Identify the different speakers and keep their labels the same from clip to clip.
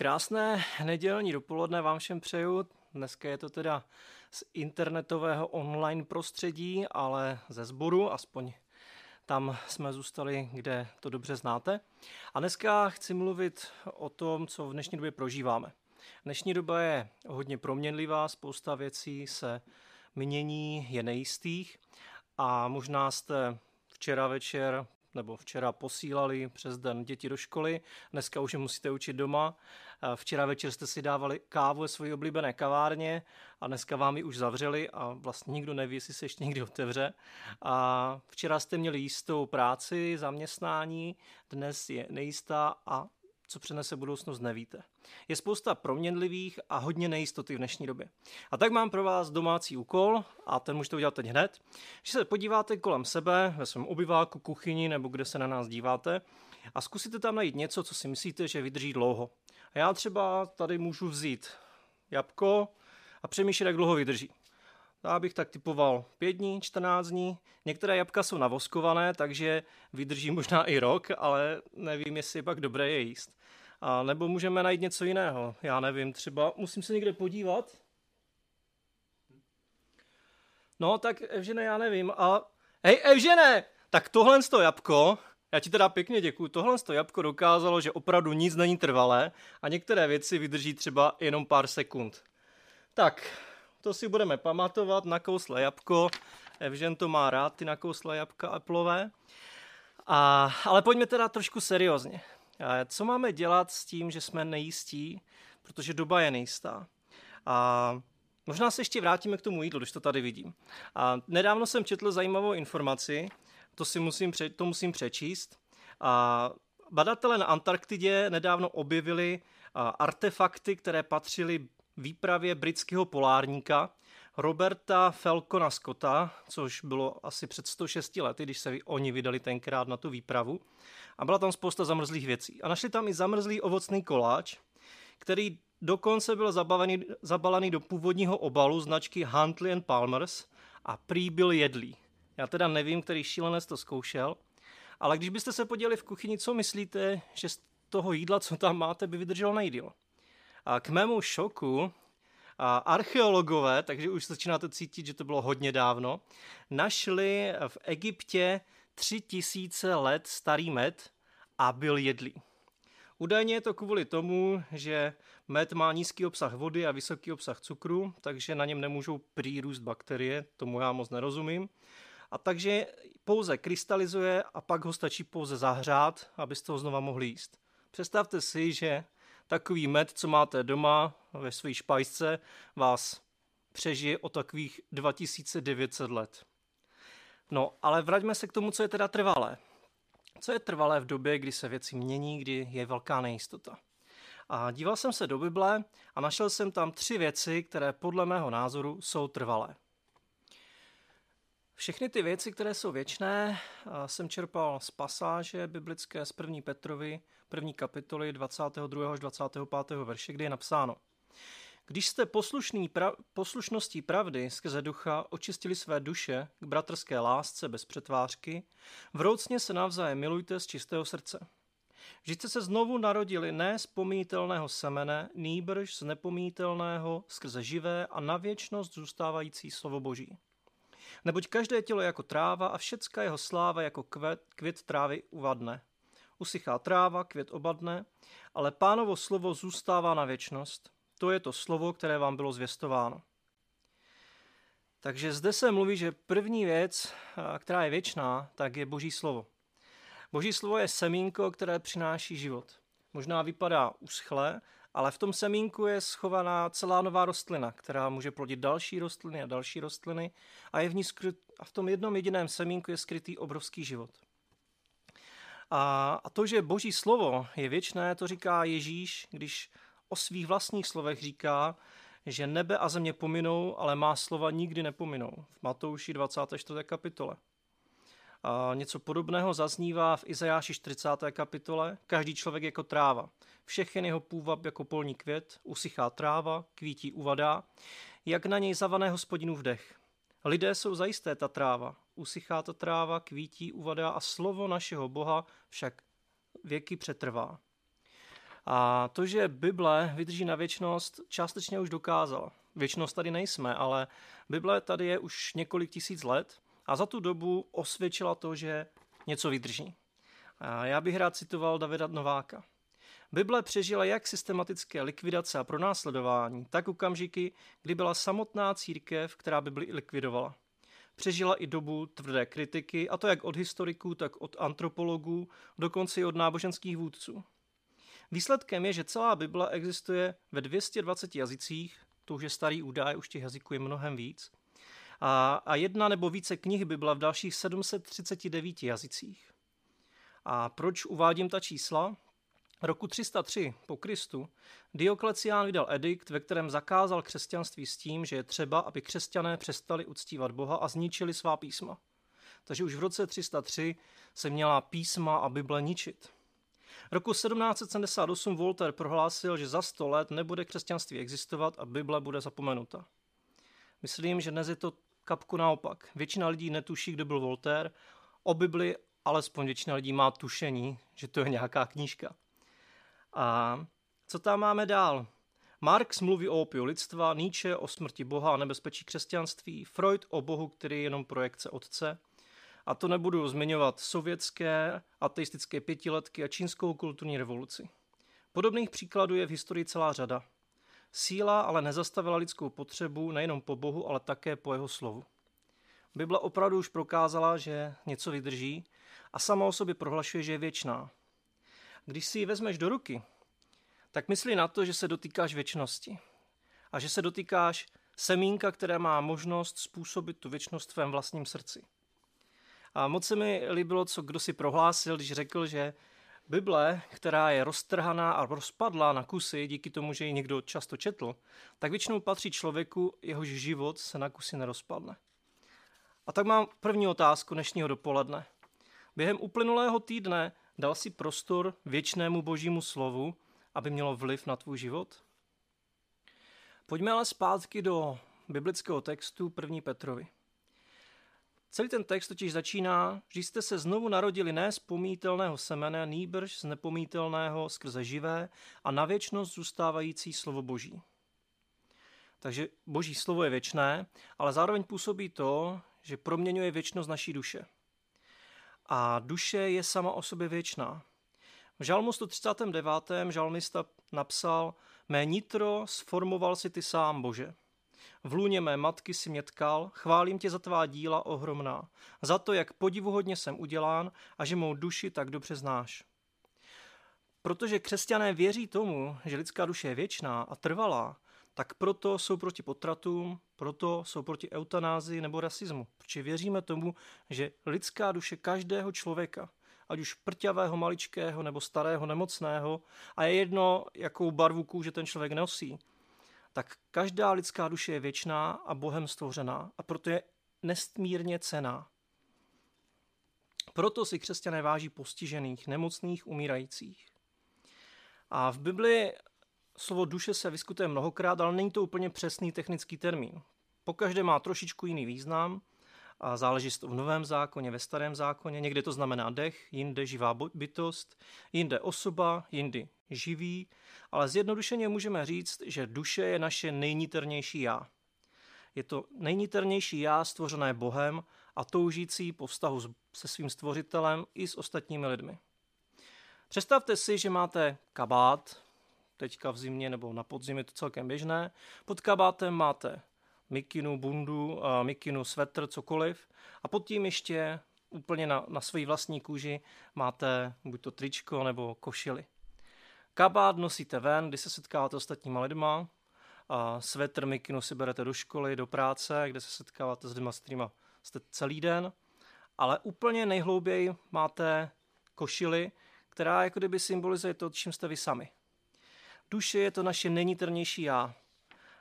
Speaker 1: Krásné nedělní dopoledne vám všem přeju. Dneska je to teda z internetového online prostředí, ale ze sboru, aspoň tam jsme zůstali, kde to dobře znáte. A dneska chci mluvit o tom, co v dnešní době prožíváme. Dnešní doba je hodně proměnlivá, spousta věcí se mění, je nejistých a možná jste včera večer nebo včera posílali přes den děti do školy, dneska už je musíte učit doma. Včera večer jste si dávali kávu ve své oblíbené kavárně a dneska vám ji už zavřeli a vlastně nikdo neví, jestli se ještě někdy otevře. A včera jste měli jistou práci, zaměstnání, dnes je nejistá a co přinese budoucnost, nevíte. Je spousta proměnlivých a hodně nejistoty v dnešní době. A tak mám pro vás domácí úkol, a ten můžete udělat teď hned, že se podíváte kolem sebe, ve svém obyváku, kuchyni nebo kde se na nás díváte a zkusíte tam najít něco, co si myslíte, že vydrží dlouho. A já třeba tady můžu vzít jabko a přemýšlet, jak dlouho vydrží. Já bych tak typoval 5 dní, 14 dní. Některé jabka jsou navoskované, takže vydrží možná i rok, ale nevím, jestli je pak dobré je jíst. A nebo můžeme najít něco jiného. Já nevím, třeba musím se někde podívat. No, tak Evžene, já nevím. A hej, Evžene, tak tohle z to jabko, já ti teda pěkně děkuju, tohle z to jabko dokázalo, že opravdu nic není trvalé a některé věci vydrží třeba jenom pár sekund. Tak, to si budeme pamatovat, nakousle jabko. Evžen to má rád, ty nakousle jabka Appleové. A, ale pojďme teda trošku seriózně. Co máme dělat s tím, že jsme nejistí, protože doba je nejistá? A možná se ještě vrátíme k tomu jídlu, když to tady vidím. A nedávno jsem četl zajímavou informaci, to si musím, pře- to musím přečíst. A badatelé na Antarktidě nedávno objevili artefakty, které patřily výpravě britského polárníka Roberta Falcona Scotta, což bylo asi před 106 lety, když se oni vydali tenkrát na tu výpravu. A byla tam spousta zamrzlých věcí. A našli tam i zamrzlý ovocný koláč, který dokonce byl zabavený, zabalený do původního obalu značky Huntley and Palmers a prý byl jedlý. Já teda nevím, který šílenec to zkoušel, ale když byste se podívali v kuchyni, co myslíte, že z toho jídla, co tam máte, by vydrželo nejdíl? A k mému šoku archeologové, takže už začínáte cítit, že to bylo hodně dávno, našli v Egyptě tři tisíce let starý med a byl jedlý. Údajně je to kvůli tomu, že med má nízký obsah vody a vysoký obsah cukru, takže na něm nemůžou přírůst bakterie, tomu já moc nerozumím. A takže pouze krystalizuje a pak ho stačí pouze zahřát, abyste ho znova mohli jíst. Představte si, že takový med, co máte doma ve své špajce, vás přežije o takových 2900 let. No, ale vraťme se k tomu, co je teda trvalé. Co je trvalé v době, kdy se věci mění, kdy je velká nejistota. A díval jsem se do Bible a našel jsem tam tři věci, které podle mého názoru jsou trvalé. Všechny ty věci, které jsou věčné, jsem čerpal z pasáže biblické z 1. Petrovi, první kapitoly 22. až 25. verše, kde je napsáno Když jste poslušný pra- poslušností pravdy skrze ducha očistili své duše k bratrské lásce bez přetvářky, vroucně se navzájem milujte z čistého srdce. Vždyť jste se znovu narodili ne z pomítelného semene, nýbrž z nepomítelného skrze živé a na věčnost zůstávající slovo Boží. Neboť každé tělo jako tráva a všecka jeho sláva jako květ, květ trávy uvadne. Usychá tráva, květ obadne, ale pánovo slovo zůstává na věčnost. To je to slovo, které vám bylo zvěstováno. Takže zde se mluví, že první věc, která je věčná, tak je Boží slovo. Boží slovo je semínko, které přináší život. Možná vypadá uschle, ale v tom semínku je schovaná celá nová rostlina, která může plodit další rostliny a další rostliny a, je v ní skryt, a v tom jednom jediném semínku je skrytý obrovský život. A, a to, že Boží slovo je věčné, to říká Ježíš, když o svých vlastních slovech říká, že nebe a země pominou, ale má slova nikdy nepominou. V Matouši 24. kapitole. Něco podobného zaznívá v Izajáši 40. kapitole. Každý člověk jako tráva. Všechen jeho půvab jako polní květ, usychá tráva, kvítí uvadá, jak na něj zavané hospodinův dech. Lidé jsou zajisté ta tráva, usychá ta tráva, kvítí uvadá a slovo našeho Boha však věky přetrvá. A to, že Bible vydrží na věčnost, částečně už dokázala. Věčnost tady nejsme, ale Bible tady je už několik tisíc let a za tu dobu osvědčila to, že něco vydrží. A já bych rád citoval Davida Nováka. Bible přežila jak systematické likvidace a pronásledování, tak okamžiky, kdy byla samotná církev, která Bibli likvidovala. Přežila i dobu tvrdé kritiky, a to jak od historiků, tak od antropologů, dokonce i od náboženských vůdců. Výsledkem je, že celá Bible existuje ve 220 jazycích, to už je starý údaj, už těch jazyků je mnohem víc, a, a jedna nebo více knih Bible v dalších 739 jazycích. A proč uvádím ta čísla? Roku 303 po Kristu Dioklecián vydal edikt, ve kterém zakázal křesťanství s tím, že je třeba, aby křesťané přestali uctívat Boha a zničili svá písma. Takže už v roce 303 se měla písma a Bible ničit. Roku 1778 Voltaire prohlásil, že za 100 let nebude křesťanství existovat a Bible bude zapomenuta. Myslím, že dnes je to kapku naopak. Většina lidí netuší, kdo byl Voltaire, o Bibli alespoň většina lidí má tušení, že to je nějaká knížka. A co tam máme dál? Marx mluví o opiu lidstva, Nietzsche o smrti Boha a nebezpečí křesťanství, Freud o Bohu, který je jenom projekce otce. A to nebudu zmiňovat sovětské, ateistické pětiletky a čínskou kulturní revoluci. Podobných příkladů je v historii celá řada. Síla ale nezastavila lidskou potřebu nejenom po Bohu, ale také po jeho slovu. Bible opravdu už prokázala, že něco vydrží a sama o sobě prohlašuje, že je věčná. Když si ji vezmeš do ruky, tak myslí na to, že se dotýkáš věčnosti. A že se dotýkáš semínka, které má možnost způsobit tu věčnost v tvém vlastním srdci. A moc se mi líbilo, co kdo si prohlásil, když řekl, že Bible, která je roztrhaná a rozpadla na kusy díky tomu, že ji někdo často četl, tak většinou patří člověku, jehož život se na kusy nerozpadne. A tak mám první otázku dnešního dopoledne. Během uplynulého týdne dal si prostor věčnému božímu slovu, aby mělo vliv na tvůj život? Pojďme ale zpátky do biblického textu 1. Petrovi. Celý ten text totiž začíná, že jste se znovu narodili ne z pomítelného semene, nýbrž z nepomítelného skrze živé a na věčnost zůstávající slovo Boží. Takže Boží slovo je věčné, ale zároveň působí to, že proměňuje věčnost naší duše. A duše je sama o sobě věčná. V žalmu 139. žalmista napsal Mé nitro sformoval si ty sám, Bože. V lůně mé matky si mě tkal, chválím tě za tvá díla ohromná, za to, jak podivuhodně jsem udělán a že mou duši tak dobře znáš. Protože křesťané věří tomu, že lidská duše je věčná a trvalá, tak proto jsou proti potratům, proto jsou proti eutanázii nebo rasismu. Protože věříme tomu, že lidská duše každého člověka, ať už prťavého, maličkého nebo starého, nemocného, a je jedno, jakou barvu kůže ten člověk nosí, tak každá lidská duše je věčná a Bohem stvořená a proto je nestmírně cená. Proto si křesťané váží postižených, nemocných, umírajících. A v Bibli slovo duše se vyskutuje mnohokrát, ale není to úplně přesný technický termín. Pokaždé má trošičku jiný význam a záleží to v Novém zákoně, ve Starém zákoně. Někde to znamená dech, jinde živá bytost, jinde osoba, jindy živý, ale zjednodušeně můžeme říct, že duše je naše nejniternější já. Je to nejniternější já stvořené Bohem a toužící po vztahu se svým stvořitelem i s ostatními lidmi. Představte si, že máte kabát, teďka v zimě nebo na podzim je to celkem běžné. Pod kabátem máte mikinu, bundu, mikinu, svetr, cokoliv. A pod tím ještě úplně na, na své vlastní kůži máte buď to tričko nebo košily. Kabát nosíte ven, kdy se setkáváte s ostatníma lidma, a svetr, mikinu si berete do školy, do práce, kde se setkáváte s lidma, s kterými jste celý den, ale úplně nejhlouběji máte košily, která jako kdyby symbolizuje to, čím jste vy sami. Duše je to naše nejniternější já,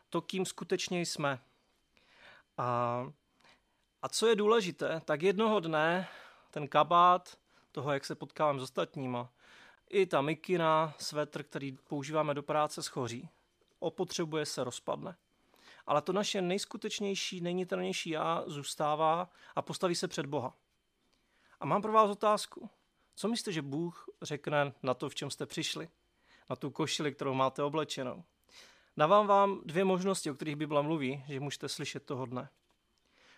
Speaker 1: to, kým skutečně jsme. A, a co je důležité, tak jednoho dne ten kabát toho, jak se potkávám s ostatníma, i ta mikina, svetr, který používáme do práce, schoří. Opotřebuje se, rozpadne. Ale to naše nejskutečnější, nejniternější já zůstává a postaví se před Boha. A mám pro vás otázku. Co myslíte, že Bůh řekne na to, v čem jste přišli? na tu košili, kterou máte oblečenou. Dávám vám dvě možnosti, o kterých Bible mluví, že můžete slyšet toho dne.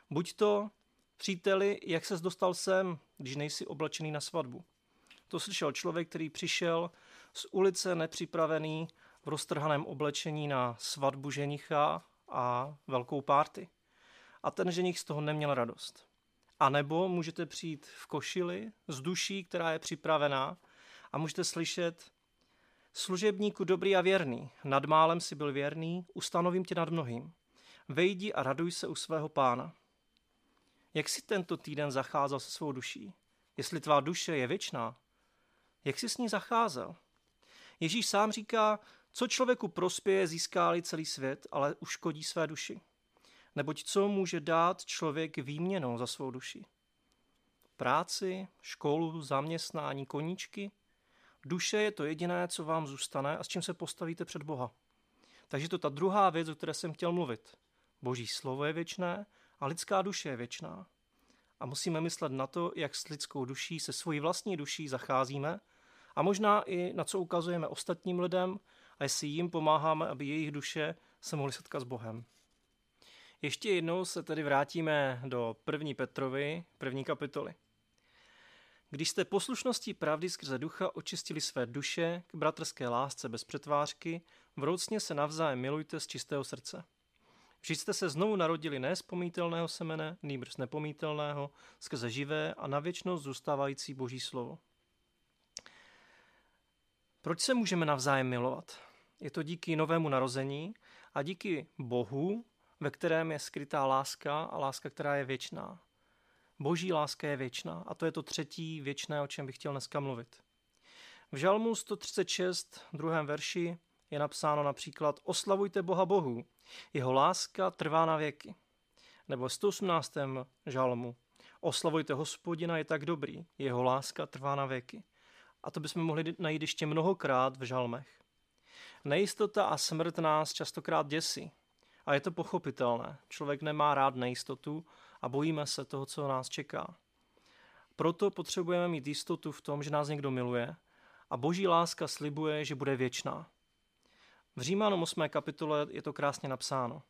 Speaker 1: Buď to, příteli, jak ses dostal sem, když nejsi oblečený na svatbu. To slyšel člověk, který přišel z ulice nepřipravený v roztrhaném oblečení na svatbu ženicha a velkou párty. A ten ženich z toho neměl radost. A nebo můžete přijít v košili s duší, která je připravená a můžete slyšet Služebníku dobrý a věrný, nad málem si byl věrný, ustanovím tě nad mnohým. Vejdi a raduj se u svého pána. Jak jsi tento týden zacházel se svou duší? Jestli tvá duše je věčná, jak jsi s ní zacházel? Ježíš sám říká, co člověku prospěje, získá celý svět, ale uškodí své duši. Neboť co může dát člověk výměnou za svou duši? Práci, školu, zaměstnání, koníčky? Duše je to jediné, co vám zůstane a s čím se postavíte před Boha. Takže to ta druhá věc, o které jsem chtěl mluvit. Boží slovo je věčné a lidská duše je věčná. A musíme myslet na to, jak s lidskou duší, se svojí vlastní duší zacházíme a možná i na co ukazujeme ostatním lidem a jestli jim pomáháme, aby jejich duše se mohly setkat s Bohem. Ještě jednou se tedy vrátíme do první Petrovi, první kapitoly. Když jste poslušností pravdy skrze ducha očistili své duše k bratrské lásce bez přetvářky, vroucně se navzájem milujte z čistého srdce. Vždyť jste se znovu narodili ne z pomítelného semene, nýbrž nepomítelného, skrze živé a na věčnost zůstávající boží slovo. Proč se můžeme navzájem milovat? Je to díky novému narození a díky Bohu, ve kterém je skrytá láska a láska, která je věčná. Boží láska je věčná a to je to třetí věčné, o čem bych chtěl dneska mluvit. V Žalmu 136, druhém verši, je napsáno například Oslavujte Boha Bohu, jeho láska trvá na věky. Nebo v 118. žalmu Oslavujte hospodina, je tak dobrý, jeho láska trvá na věky. A to bychom mohli najít ještě mnohokrát v žalmech. Nejistota a smrt nás častokrát děsí. A je to pochopitelné. Člověk nemá rád nejistotu a bojíme se toho, co nás čeká. Proto potřebujeme mít jistotu v tom, že nás někdo miluje a boží láska slibuje, že bude věčná. V Římanům 8. kapitole je to krásně napsáno.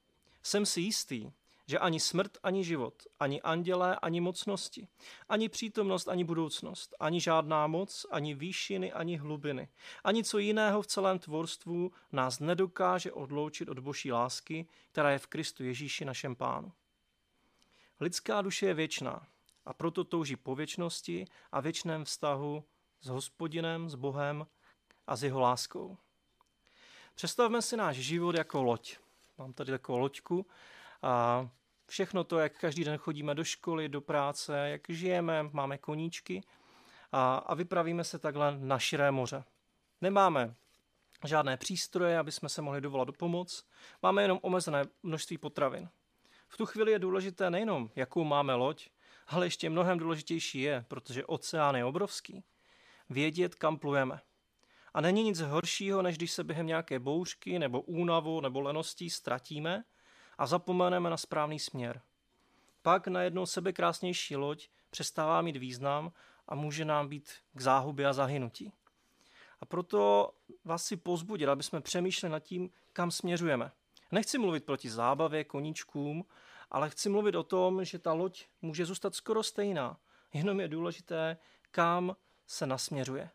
Speaker 1: Jsem si jistý, že ani smrt, ani život, ani andělé, ani mocnosti, ani přítomnost, ani budoucnost, ani žádná moc, ani výšiny, ani hlubiny, ani co jiného v celém tvorstvu nás nedokáže odloučit od boží lásky, která je v Kristu Ježíši našem pánu. Lidská duše je věčná a proto touží po věčnosti a věčném vztahu s hospodinem, s Bohem a s jeho láskou. Představme si náš život jako loď. Mám tady takovou loďku a všechno to, jak každý den chodíme do školy, do práce, jak žijeme, máme koníčky a, a vypravíme se takhle na širé moře. Nemáme žádné přístroje, aby jsme se mohli dovolat do pomoc, máme jenom omezené množství potravin. V tu chvíli je důležité nejenom, jakou máme loď, ale ještě mnohem důležitější je, protože oceán je obrovský, vědět, kam plujeme. A není nic horšího, než když se během nějaké bouřky nebo únavu nebo leností ztratíme a zapomeneme na správný směr. Pak najednou sebe krásnější loď přestává mít význam a může nám být k záhubě a zahynutí. A proto vás si pozbudit, aby jsme přemýšleli nad tím, kam směřujeme. Nechci mluvit proti zábavě, koníčkům, ale chci mluvit o tom, že ta loď může zůstat skoro stejná. Jenom je důležité, kam se nasměřuje.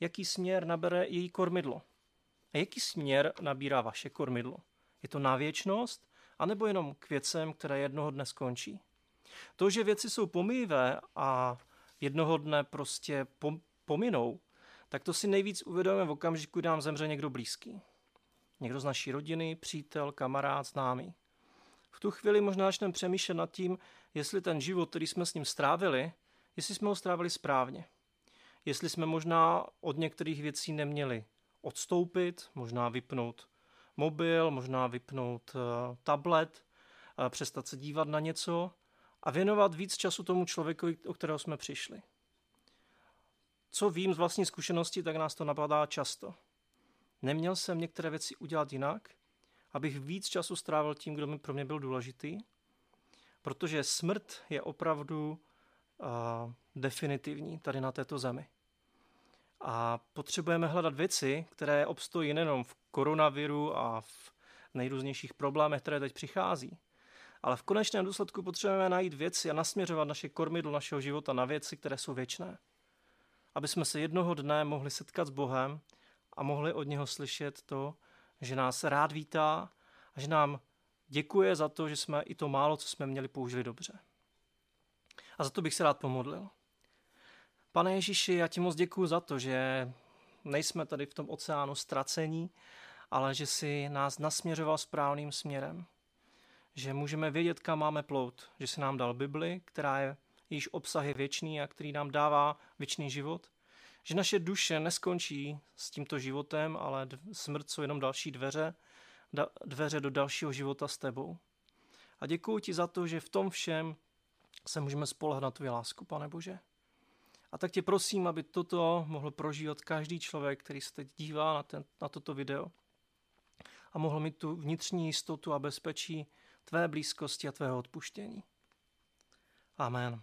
Speaker 1: Jaký směr nabere její kormidlo. A jaký směr nabírá vaše kormidlo? Je to na věčnost, anebo jenom k věcem, které jednoho dne skončí? To, že věci jsou pomývé a jednoho dne prostě pominou, tak to si nejvíc uvědomíme v okamžiku, kdy nám zemře někdo blízký. Někdo z naší rodiny, přítel, kamarád, známý. V tu chvíli možná začneme přemýšlet nad tím, jestli ten život, který jsme s ním strávili, jestli jsme ho strávili správně. Jestli jsme možná od některých věcí neměli odstoupit, možná vypnout mobil, možná vypnout uh, tablet, uh, přestat se dívat na něco a věnovat víc času tomu člověku, o kterého jsme přišli. Co vím z vlastní zkušenosti, tak nás to napadá často. Neměl jsem některé věci udělat jinak, abych víc času strávil tím, kdo mi pro mě byl důležitý, protože smrt je opravdu uh, definitivní tady na této zemi. A potřebujeme hledat věci, které obstojí nejenom v koronaviru a v nejrůznějších problémech, které teď přichází. Ale v konečném důsledku potřebujeme najít věci a nasměřovat naše kormidlo našeho života na věci, které jsou věčné. Aby jsme se jednoho dne mohli setkat s Bohem a mohli od něho slyšet to, že nás rád vítá a že nám děkuje za to, že jsme i to málo, co jsme měli, použili dobře. A za to bych se rád pomodlil. Pane Ježíši, já ti moc děkuji za to, že nejsme tady v tom oceánu ztracení, ale že si nás nasměřoval správným směrem. Že můžeme vědět, kam máme plout. Že si nám dal Bibli, která je již obsahy věčný a který nám dává věčný život. Že naše duše neskončí s tímto životem, ale smrt jsou jenom další dveře, dveře do dalšího života s tebou. A děkuji ti za to, že v tom všem se můžeme spolehat na tvou lásku, pane Bože. A tak tě prosím, aby toto mohl prožívat každý člověk, který se teď dívá na, ten, na toto video a mohl mít tu vnitřní jistotu a bezpečí tvé blízkosti a tvého odpuštění. Amen.